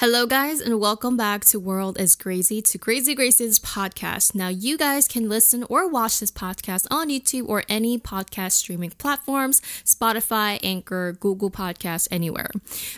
Hello, guys, and welcome back to World is Crazy to Crazy Grace's podcast. Now, you guys can listen or watch this podcast on YouTube or any podcast streaming platforms Spotify, Anchor, Google Podcast, anywhere.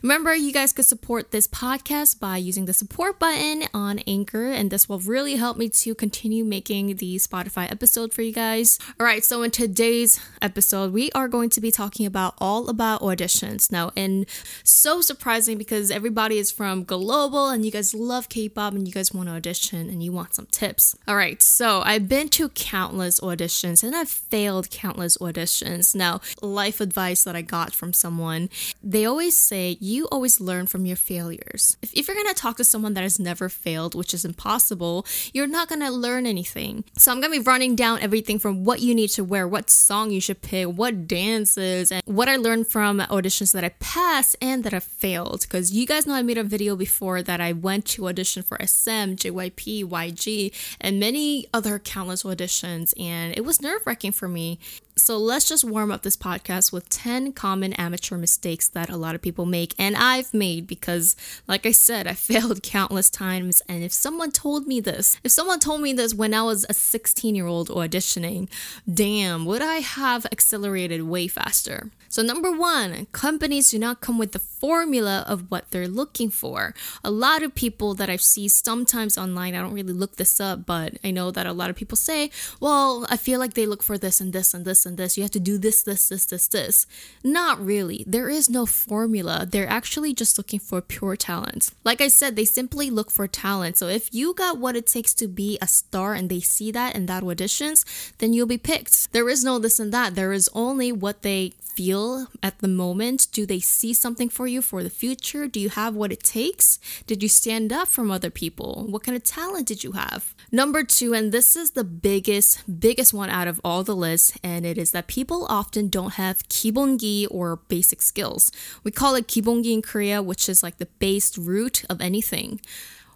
Remember, you guys could support this podcast by using the support button on Anchor, and this will really help me to continue making the Spotify episode for you guys. All right, so in today's episode, we are going to be talking about all about auditions. Now, and so surprising because everybody is from global and you guys love K-pop and you guys want to audition and you want some tips. All right, so I've been to countless auditions and I've failed countless auditions. Now, life advice that I got from someone, they always say you always learn from your failures. If, if you're gonna talk to someone that has never failed, which is impossible, you're not gonna learn anything. So I'm gonna be running down everything from what you need to wear, what song you should pick, what dances, and what I learned from auditions that I passed and that I failed. Because you guys know I made a video before that I went to audition for SM, JYP, YG, and many other countless auditions, and it was nerve wracking for me. So let's just warm up this podcast with 10 common amateur mistakes that a lot of people make and I've made because like I said, I failed countless times and if someone told me this, if someone told me this when I was a 16-year-old auditioning, damn, would I have accelerated way faster. So number 1, companies do not come with the formula of what they're looking for. A lot of people that I've seen sometimes online, I don't really look this up, but I know that a lot of people say, "Well, I feel like they look for this and this and this and this. You have to do this, this, this, this, this. Not really. There is no formula. They're actually just looking for pure talent. Like I said, they simply look for talent. So if you got what it takes to be a star and they see that in that auditions, then you'll be picked. There is no this and that. There is only what they feel at the moment? Do they see something for you for the future? Do you have what it takes? Did you stand up from other people? What kind of talent did you have? Number two, and this is the biggest, biggest one out of all the lists, and it is that people often don't have kibongi or basic skills. We call it kibongi in Korea, which is like the base root of anything.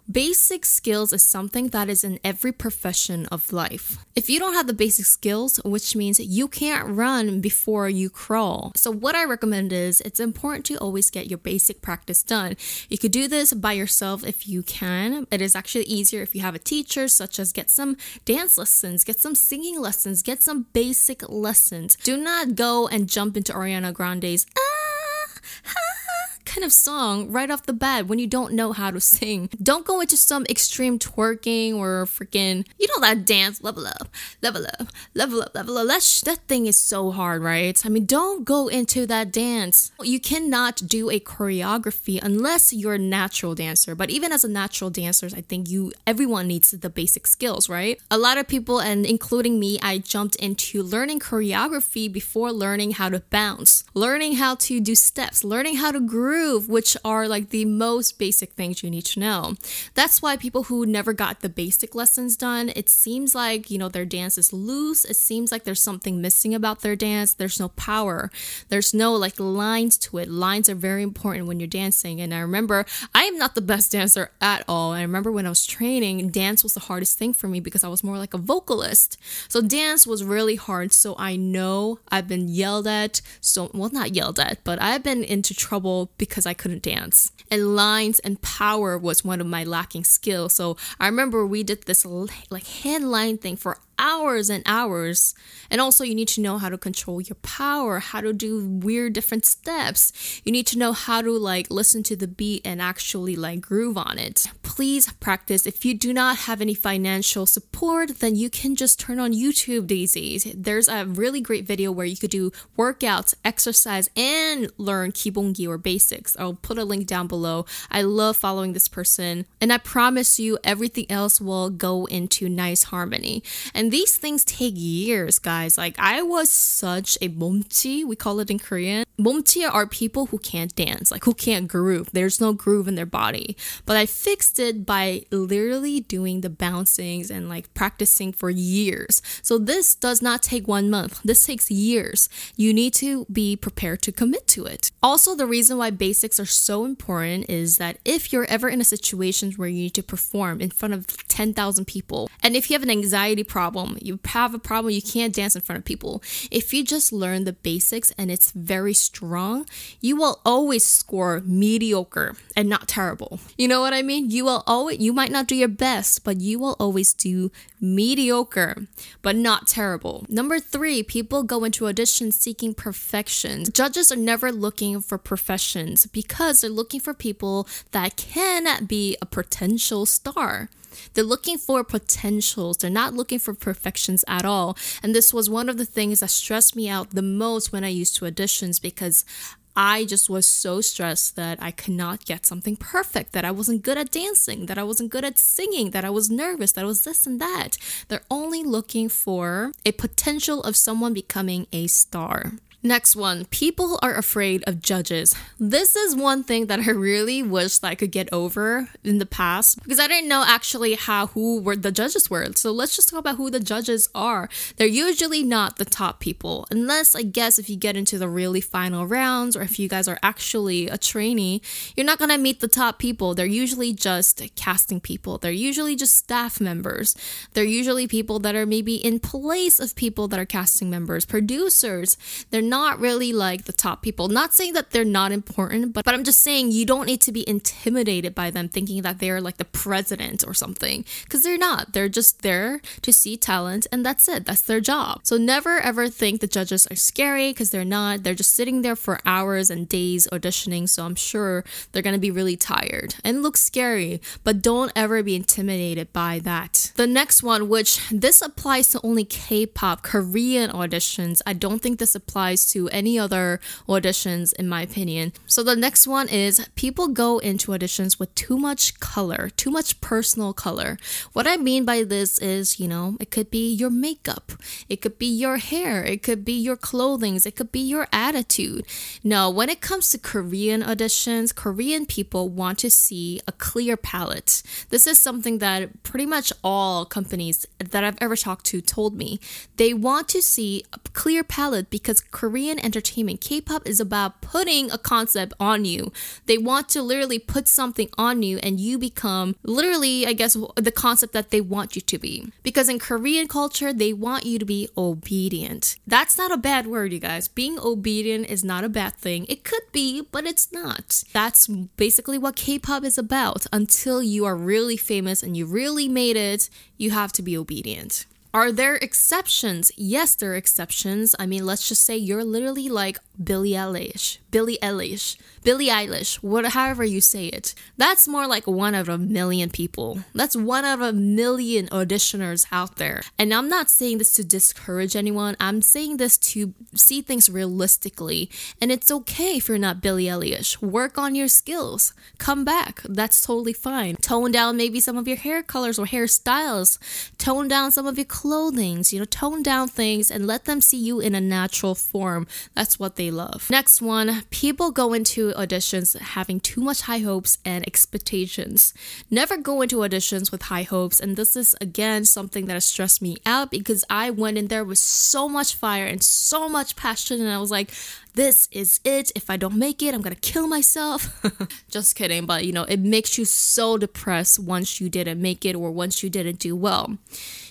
Basic skills is something that is in every profession of life. If you don't have the basic skills, which means you can't run before you crawl. So, what I recommend is it's important to always get your basic practice done. You could do this by yourself if you can. It is actually easier if you have a teacher, such as get some dance lessons, get some singing lessons, get some basic lessons. Do not go and jump into Ariana Grande's ah, ah kind of song right off the bat when you don't know how to sing. Don't go into some extreme twerking or freaking, you know, that dance, level up, level up, level up, level up. That, sh- that thing is so hard, right? I mean, don't go into that dance. You cannot do a choreography unless you're a natural dancer. But even as a natural dancer, I think you, everyone needs the basic skills, right? A lot of people, and including me, I jumped into learning choreography before learning how to bounce, learning how to do steps, learning how to groove which are like the most basic things you need to know. That's why people who never got the basic lessons done, it seems like, you know, their dance is loose. It seems like there's something missing about their dance. There's no power. There's no like lines to it. Lines are very important when you're dancing. And I remember I am not the best dancer at all. I remember when I was training, dance was the hardest thing for me because I was more like a vocalist. So dance was really hard. So I know I've been yelled at. So, well, not yelled at, but I've been into trouble because I couldn't dance. And lines and power was one of my lacking skills. So I remember we did this like hand line thing for hours and hours. And also, you need to know how to control your power, how to do weird different steps. You need to know how to like listen to the beat and actually like groove on it. Please practice. If you do not have any financial support, then you can just turn on YouTube these days. There's a really great video where you could do workouts, exercise, and learn kibongi or basics. I'll put a link down below. I love following this person, and I promise you everything else will go into nice harmony. And and these things take years, guys. Like I was such a momchi, we call it in Korean. Momchi are people who can't dance, like who can't groove. There's no groove in their body. But I fixed it by literally doing the bouncings and like practicing for years. So this does not take one month. This takes years. You need to be prepared to commit to it. Also, the reason why basics are so important is that if you're ever in a situation where you need to perform in front of 10,000 people, and if you have an anxiety problem, problem. You have a problem, you can't dance in front of people. If you just learn the basics and it's very strong, you will always score mediocre and not terrible. You know what I mean? You will always you might not do your best, but you will always do mediocre, but not terrible. Number 3, people go into auditions seeking perfection. Judges are never looking for professions because they're looking for people that can be a potential star. They're looking for potentials. They're not looking for perfections at all. And this was one of the things that stressed me out the most when I used to auditions because I just was so stressed that I could not get something perfect, that I wasn't good at dancing, that I wasn't good at singing, that I was nervous, that I was this and that. They're only looking for a potential of someone becoming a star. Next one, people are afraid of judges. This is one thing that I really wish that I could get over in the past because I didn't know actually how who were the judges were. So let's just talk about who the judges are. They're usually not the top people, unless I guess if you get into the really final rounds or if you guys are actually a trainee, you're not gonna meet the top people. They're usually just casting people. They're usually just staff members. They're usually people that are maybe in place of people that are casting members, producers. They're not really like the top people. Not saying that they're not important, but, but I'm just saying you don't need to be intimidated by them thinking that they're like the president or something because they're not. They're just there to see talent and that's it. That's their job. So never ever think the judges are scary because they're not. They're just sitting there for hours and days auditioning. So I'm sure they're going to be really tired and look scary, but don't ever be intimidated by that. The next one, which this applies to only K pop, Korean auditions. I don't think this applies applies to any other auditions, in my opinion. So the next one is people go into auditions with too much color, too much personal color. What I mean by this is, you know, it could be your makeup, it could be your hair, it could be your clothing, it could be your attitude. No, when it comes to Korean auditions, Korean people want to see a clear palette. This is something that pretty much all companies that I've ever talked to told me. They want to see a clear palette because Korean entertainment, K pop is about putting a concept on you. They want to literally put something on you and you become literally, I guess, the concept that they want you to be. Because in Korean culture, they want you to be obedient. That's not a bad word, you guys. Being obedient is not a bad thing. It could be, but it's not. That's basically what K pop is about. Until you are really famous and you really made it, you have to be obedient. Are there exceptions? Yes, there are exceptions. I mean, let's just say you're literally like Billie Eilish, Billie Eilish, Billie Eilish, whatever however you say it. That's more like one out of a million people. That's one out of a million auditioners out there. And I'm not saying this to discourage anyone. I'm saying this to see things realistically. And it's okay if you're not Billie Eilish. Work on your skills. Come back. That's totally fine. Tone down maybe some of your hair colors or hairstyles. Tone down some of your clothing. You know, tone down things and let them see you in a natural form. That's what they love. Next one people go into auditions having too much high hopes and expectations. Never go into auditions with high hopes, and this is again something that has stressed me out because I went in there with so much fire and so much passion, and I was like, this is it. If I don't make it, I'm gonna kill myself. Just kidding, but you know, it makes you so depressed once you didn't make it or once you didn't do well.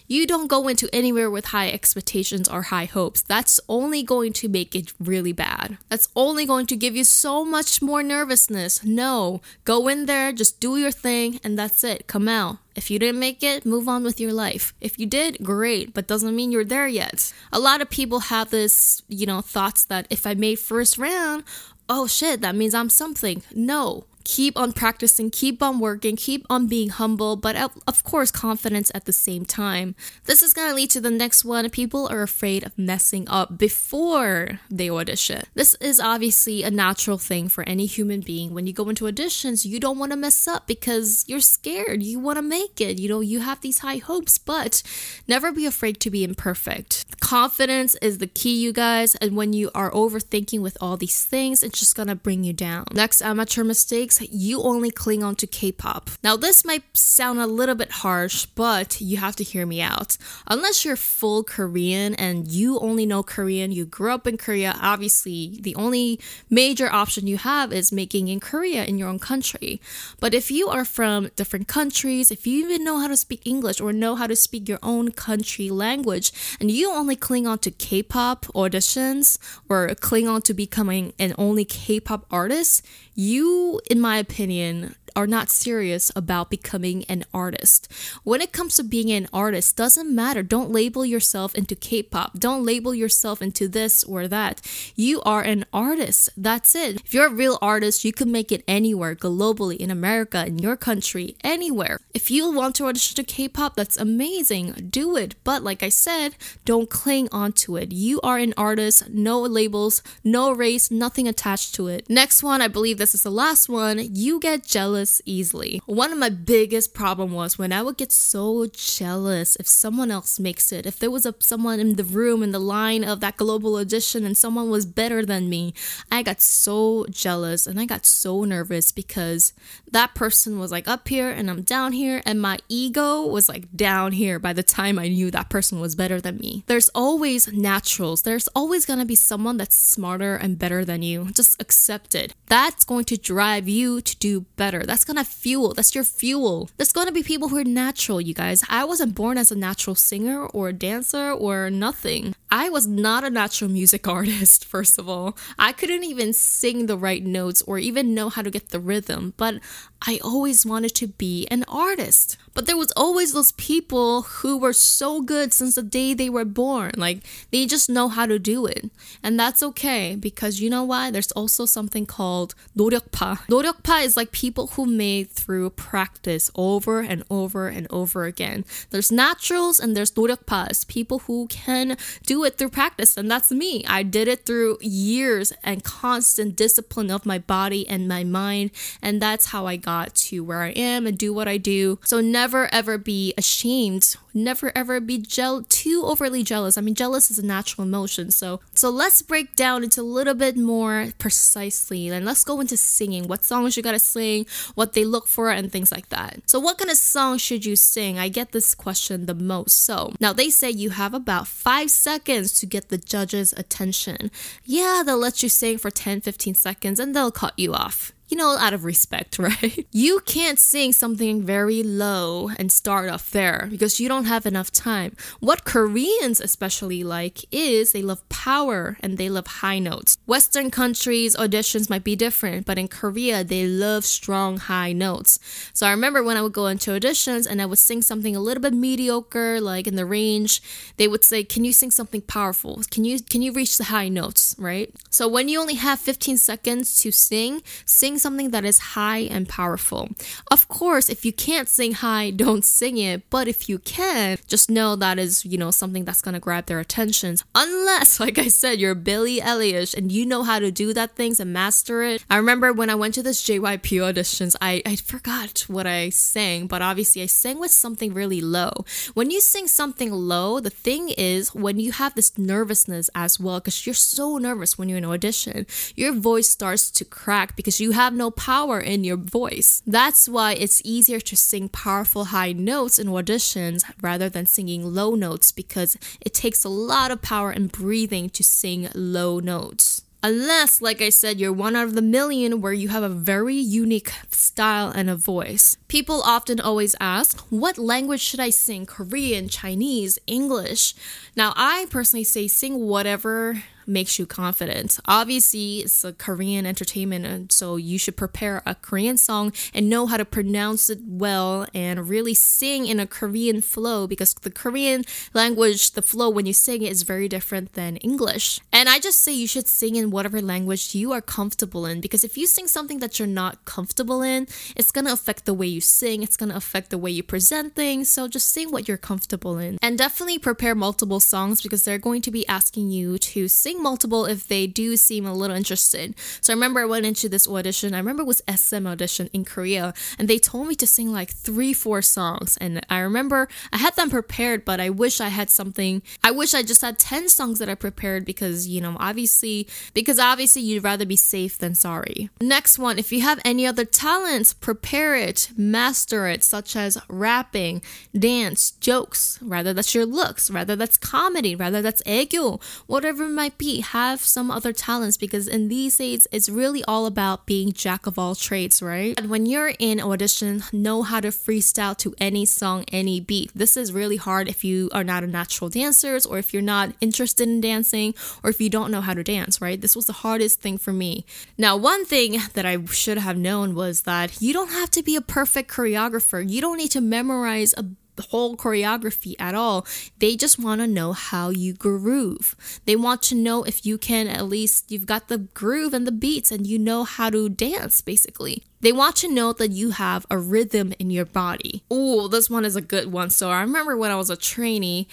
You don't go into anywhere with high expectations or high hopes. That's only going to make it really bad. That's only going to give you so much more nervousness. No, go in there, just do your thing, and that's it. Come out. If you didn't make it, move on with your life. If you did, great, but doesn't mean you're there yet. A lot of people have this, you know, thoughts that if I made first round, oh shit, that means I'm something. No, keep on practicing, keep on working, keep on being humble, but of course, confidence at the same time. This is gonna lead to the next one. People are afraid of messing up before they audition. This is obviously a natural thing for any human being. When you go into auditions, you don't wanna mess up because you're scared. You wanna make it. You know, you have these high hopes, but never be afraid to be imperfect. Confidence is the key, you guys, and when you are overthinking with all these things, it's just gonna bring you down. Next amateur mistakes you only cling on to K pop. Now, this might sound a little bit harsh, but you have to hear me out. Unless you're full Korean and you only know Korean, you grew up in Korea, obviously the only major option you have is making in Korea in your own country. But if you are from different countries, if you even know how to speak English or know how to speak your own country language, and you only cling on to K pop auditions or cling on to becoming an only K pop artist, you, in my opinion, are not serious about becoming an artist. When it comes to being an artist, doesn't matter. Don't label yourself into K-pop. Don't label yourself into this or that. You are an artist. That's it. If you're a real artist, you can make it anywhere, globally, in America, in your country, anywhere. If you want to audition to K-pop, that's amazing. Do it. But like I said, don't cling onto it. You are an artist, no labels, no race, nothing attached to it. Next one, I believe this is the last one. You get jealous jealous easily. One of my biggest problem was when I would get so jealous if someone else makes it. If there was a someone in the room in the line of that global audition and someone was better than me, I got so jealous and I got so nervous because that person was like up here and I'm down here and my ego was like down here by the time I knew that person was better than me. There's always naturals. There's always going to be someone that's smarter and better than you. Just accept it. That's going to drive you to do better. Gonna fuel. That's your fuel. There's gonna be people who are natural, you guys. I wasn't born as a natural singer or a dancer or nothing. I was not a natural music artist, first of all. I couldn't even sing the right notes or even know how to get the rhythm, but I always wanted to be an artist. But there was always those people who were so good since the day they were born. Like they just know how to do it. And that's okay because you know why? There's also something called 노력파. 노력파 is like people who made through practice over and over and over again. There's naturals and there's 노력pas, people who can do it through practice. And that's me. I did it through years and constant discipline of my body and my mind. And that's how I got to where I am and do what I do. So never ever be ashamed. Never ever be gel- too overly jealous. I mean, jealous is a natural emotion. So, so let's break down into a little bit more precisely and let's go into singing. What songs you gotta sing, what they look for, and things like that. So, what kind of song should you sing? I get this question the most. So, now they say you have about five seconds to get the judge's attention. Yeah, they'll let you sing for 10 15 seconds and they'll cut you off you know, out of respect, right? You can't sing something very low and start off there because you don't have enough time. What Koreans especially like is they love power and they love high notes. Western countries' auditions might be different, but in Korea, they love strong high notes. So I remember when I would go into auditions and I would sing something a little bit mediocre, like in the range, they would say, Can you sing something powerful? Can you can you reach the high notes, right? So when you only have 15 seconds to sing, sing sing something that is high and powerful. Of course, if you can't sing high, don't sing it, but if you can, just know that is, you know, something that's gonna grab their attention. Unless, like I said, you're Billie Eilish and you know how to do that things and master it. I remember when I went to this JYP auditions, I, I forgot what I sang, but obviously I sang with something really low. When you sing something low, the thing is when you have this nervousness as well, because you're so nervous when you're in audition, your voice starts to crack because you have have no power in your voice. That's why it's easier to sing powerful high notes in auditions rather than singing low notes because it takes a lot of power and breathing to sing low notes. Unless, like I said, you're one out of the million where you have a very unique style and a voice. People often always ask, what language should I sing? Korean, Chinese, English? Now, I personally say sing whatever makes you confident. Obviously, it's a Korean entertainment, and so you should prepare a Korean song and know how to pronounce it well and really sing in a Korean flow because the Korean language, the flow when you sing it is very different than English. And I just say you should sing in whatever language you are comfortable in because if you sing something that you're not comfortable in, it's gonna affect the way you sing, it's gonna affect the way you present things. So just sing what you're comfortable in. And definitely prepare multiple songs because they're going to be asking you to sing multiple if they do seem a little interested. So I remember I went into this audition. I remember it was SM audition in Korea, and they told me to sing like three, four songs. And I remember I had them prepared, but I wish I had something. I wish I just had 10 songs that I prepared because, you know, obviously, because obviously you'd rather be safe than sorry. Next one, if you have any other talents, prepare it, master it, such as rapping, dance, jokes, rather that's your looks, rather that's comedy, rather that's ego, whatever it might be, have some other talents because in these days it's really all about being jack of all trades, right? And when you're in audition, know how to freestyle to any song, any beat. This is really hard if you are not a natural dancer or if you're not interested in dancing or if you don't know how to dance, right? This was the hardest thing for me. Now, one thing that I should have known was that you don't have to be a perfect choreographer. You don't need to memorize a whole choreography at all. They just want to know how you groove. They want to know if you can at least you've got the groove and the beats and you know how to dance basically. They want to know that you have a rhythm in your body. Oh, this one is a good one. So I remember when I was a trainee,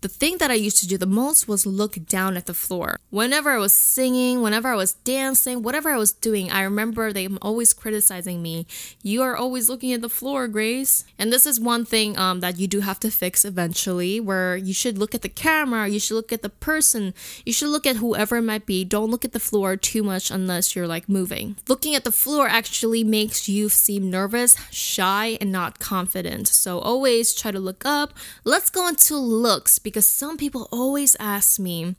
the thing that I used to do the most was look down at the floor. Whenever I was singing, whenever I was dancing, whatever I was doing, I remember them always criticizing me. You are always looking at the floor, Grace. And this is one thing um, that you do have to fix eventually, where you should look at the camera, you should look at the person, you should look at whoever it might be. Don't look at the floor too much unless you're like moving. Looking at the floor actually makes you seem nervous, shy, and not confident. So always try to look up. Let's go into looks because some people always ask me,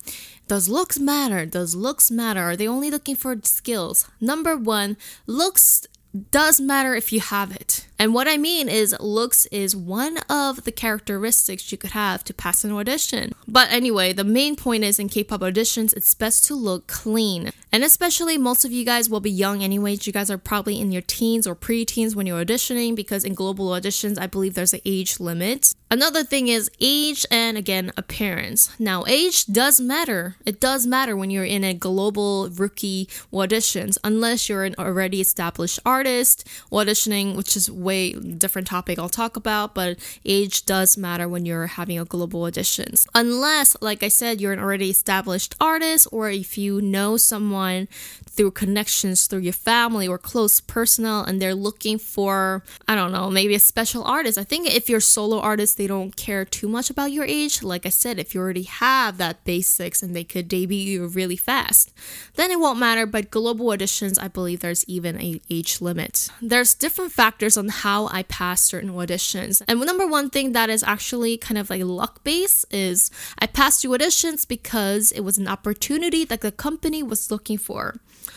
does looks matter? Does looks matter? Are they only looking for skills? Number one, looks does matter if you have it. And what I mean is, looks is one of the characteristics you could have to pass an audition. But anyway, the main point is in K pop auditions, it's best to look clean. And especially, most of you guys will be young anyways. You guys are probably in your teens or pre teens when you're auditioning because in global auditions, I believe there's an age limit. Another thing is age and again, appearance. Now, age does matter. It does matter when you're in a global rookie auditions, unless you're an already established artist auditioning, which is way different topic I'll talk about, but age does matter when you're having a global auditions. Unless, like I said, you're an already established artist or if you know someone through connections through your family or close personal and they're looking for I don't know, maybe a special artist. I think if you're solo artist, they don't care too much about your age. Like I said, if you already have that basics and they could debut you really fast, then it won't matter, but global auditions, I believe there's even a age limit. There's different factors on how I pass certain auditions. And number one thing that is actually kind of like luck based is I passed two auditions because it was an opportunity that the company was looking for.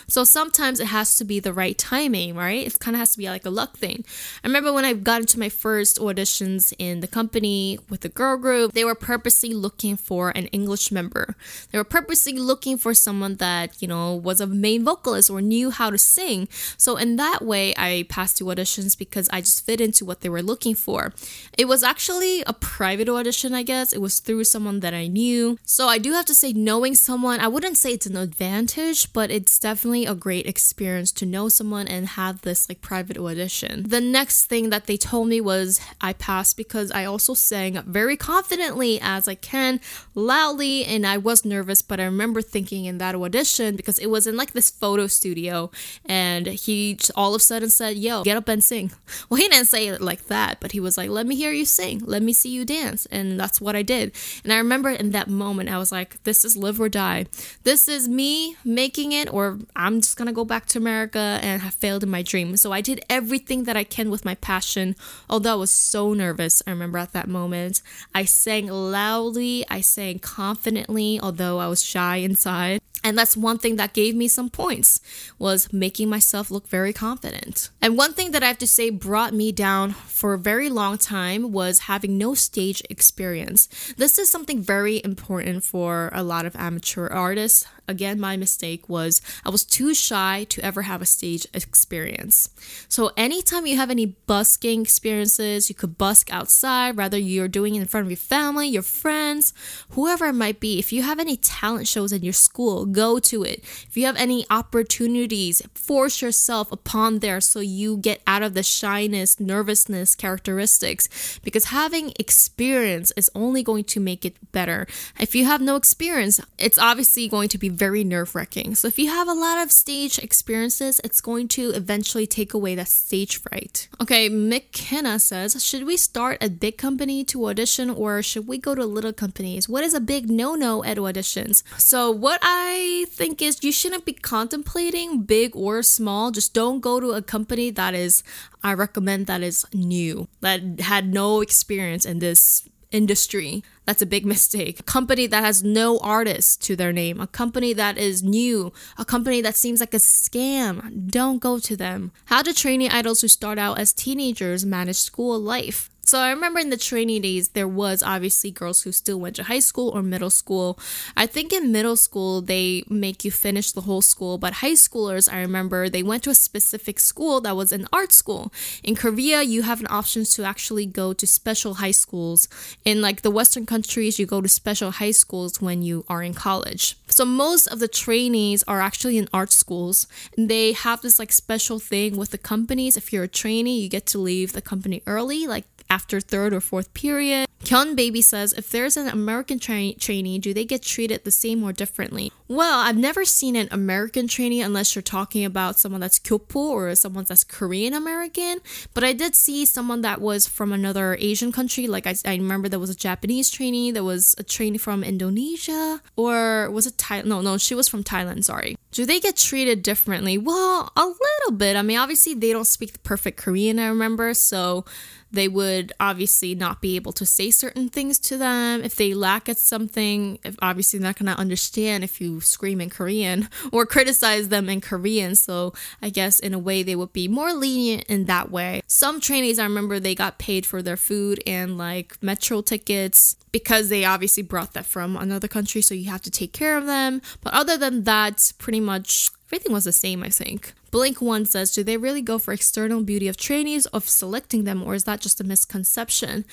So sometimes it has to be the right timing, right? It kind of has to be like a luck thing. I remember when I got into my first auditions in the company with the girl group, they were purposely looking for an English member. They were purposely looking for someone that, you know, was a main vocalist or knew how to sing. So in that way, I passed the auditions because I just fit into what they were looking for. It was actually a private audition, I guess. It was through someone that I knew. So I do have to say, knowing someone, I wouldn't say it's an advantage, but it's definitely a great experience to know someone and have this like private audition. The next thing that they told me was I passed because I also sang very confidently as I can, loudly, and I was nervous, but I remember thinking in that audition because it was in like this photo studio and he all of a sudden said, Yo, get up and sing. Well, he didn't say it like that, but he was like, Let me hear you sing, let me see you dance. And that's what I did. And I remember in that moment, I was like, This is live or die. This is me making it, or I'm just gonna go back to America and have failed in my dream. So I did everything that I can with my passion, although I was so nervous. I remember at that moment, I sang loudly, I sang confidently, although I was shy inside. And that's one thing that gave me some points was making myself look very confident. And one thing that I have to say brought me down for a very long time was having no stage experience. This is something very important for a lot of amateur artists. Again, my mistake was I was too shy to ever have a stage experience. So anytime you have any busking experiences, you could busk outside, whether you're doing it in front of your family, your friends, whoever it might be. If you have any talent shows in your school, go to it. If you have any opportunities, force yourself upon there so you get out of the shyness, nervousness characteristics because having experience is only going to make it better. If you have no experience, it's obviously going to be very nerve wracking. So if you have a lot of stage experiences, it's going to eventually take away that stage fright. Okay, McKenna says, should we start a big company to audition or should we go to little companies? What is a big no no at auditions? So what I think is you shouldn't be contemplating big or small. Just don't go to a company that is, I recommend that is new, that had no experience in this industry. That's a big mistake. A company that has no artists to their name, a company that is new, a company that seems like a scam. Don't go to them. How do trainee idols who start out as teenagers manage school life? So I remember in the training days, there was obviously girls who still went to high school or middle school. I think in middle school, they make you finish the whole school, but high schoolers, I remember they went to a specific school that was an art school. In Korea, you have an option to actually go to special high schools. In like the Western countries, you go to special high schools when you are in college. So most of the trainees are actually in art schools. And they have this like special thing with the companies. If you're a trainee, you get to leave the company early, like after third or fourth period. Kyun Baby says, if there's an American tra- trainee, do they get treated the same or differently? Well, I've never seen an American trainee unless you're talking about someone that's Kyopo or someone that's Korean American. But I did see someone that was from another Asian country. Like I, I remember there was a Japanese trainee, there was a trainee from Indonesia, or was it Thailand? No, no, she was from Thailand, sorry. Do they get treated differently? Well, a little bit. I mean, obviously, they don't speak the perfect Korean, I remember. So they would obviously not be able to say certain things to them. If they lack at something, if obviously they're not gonna understand if you scream in Korean or criticize them in Korean. So I guess in a way they would be more lenient in that way. Some trainees I remember they got paid for their food and like metro tickets because they obviously brought that from another country, so you have to take care of them. But other than that, pretty much everything was the same, I think. Blink One says, Do they really go for external beauty of trainees of selecting them, or is that just a misconception?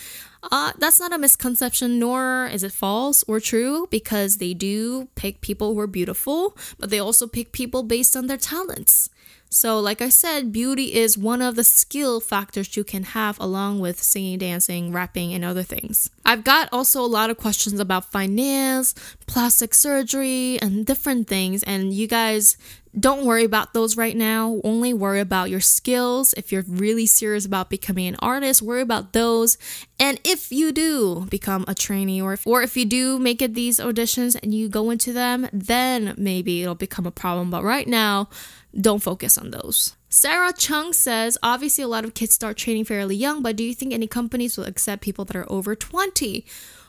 Uh, that's not a misconception, nor is it false or true, because they do pick people who are beautiful, but they also pick people based on their talents. So, like I said, beauty is one of the skill factors you can have along with singing, dancing, rapping, and other things. I've got also a lot of questions about finance, plastic surgery, and different things, and you guys don't worry about those right now. Only worry about your skills. If you're really serious about becoming an artist, worry about those. And if you do become a trainee or if, or if you do make it these auditions and you go into them, then maybe it'll become a problem. But right now, don't focus on those. Sarah Chung says, obviously, a lot of kids start training fairly young, but do you think any companies will accept people that are over 20?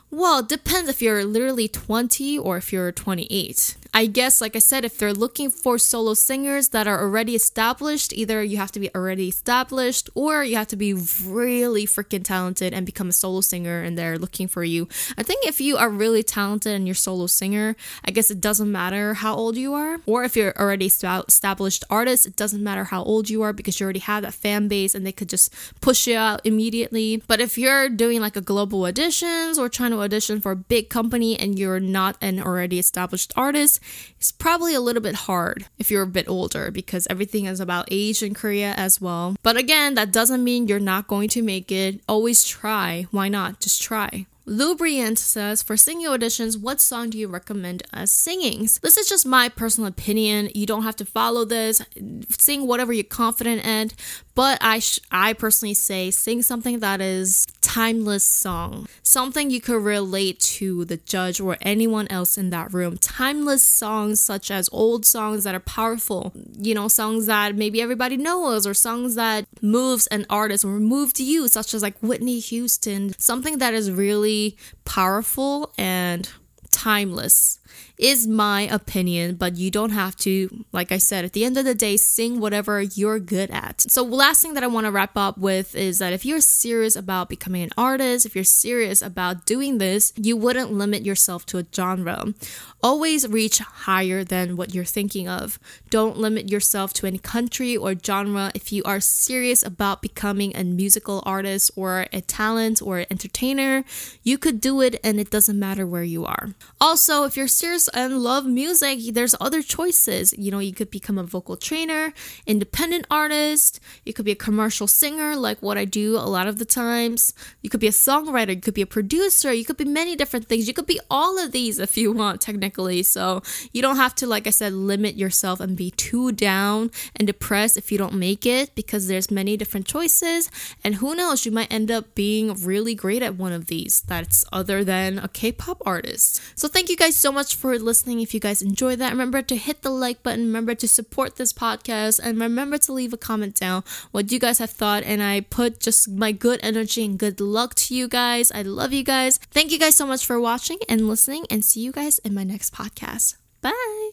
Well, it depends if you're literally 20 or if you're 28. I guess, like I said, if they're looking for solo singers that are already established, either you have to be already established or you have to be really freaking talented and become a solo singer and they're looking for you. I think if you are really talented and you're solo singer, I guess it doesn't matter how old you are. Or if you're already established artist, it doesn't matter how old you are because you already have that fan base and they could just push you out immediately. But if you're doing like a global auditions or trying to audition for a big company and you're not an already established artist, it's probably a little bit hard if you're a bit older because everything is about age in Korea as well. But again, that doesn't mean you're not going to make it. Always try. Why not? Just try. Lubriant says, for singing auditions, what song do you recommend as singing? This is just my personal opinion. You don't have to follow this. Sing whatever you're confident in. But I, sh- I personally say sing something that is timeless song, something you could relate to the judge or anyone else in that room. Timeless songs such as old songs that are powerful, you know, songs that maybe everybody knows, or songs that moves an artist or moved you, such as like Whitney Houston. Something that is really powerful and timeless is my opinion, but you don't have to, like I said, at the end of the day, sing whatever you're good at. So, last thing that I want to wrap up with is that if you're serious about becoming an artist, if you're serious about doing this, you wouldn't limit yourself to a genre. Always reach higher than what you're thinking of. Don't limit yourself to any country or genre if you are serious about becoming a musical artist or a talent or an entertainer. You could do it and it doesn't matter where you are. Also, if you're upstairs and love music, there's other choices. You know, you could become a vocal trainer, independent artist, you could be a commercial singer, like what I do a lot of the times. You could be a songwriter, you could be a producer, you could be many different things. You could be all of these if you want, technically. So you don't have to, like I said, limit yourself and be too down and depressed if you don't make it because there's many different choices. And who knows, you might end up being really great at one of these that's other than a K pop artist. So thank you guys so much for listening. If you guys enjoyed that, remember to hit the like button, remember to support this podcast, and remember to leave a comment down what you guys have thought. And I put just my good energy and good luck to you guys. I love you guys. Thank you guys so much for watching and listening, and see you guys in my next podcast. Bye.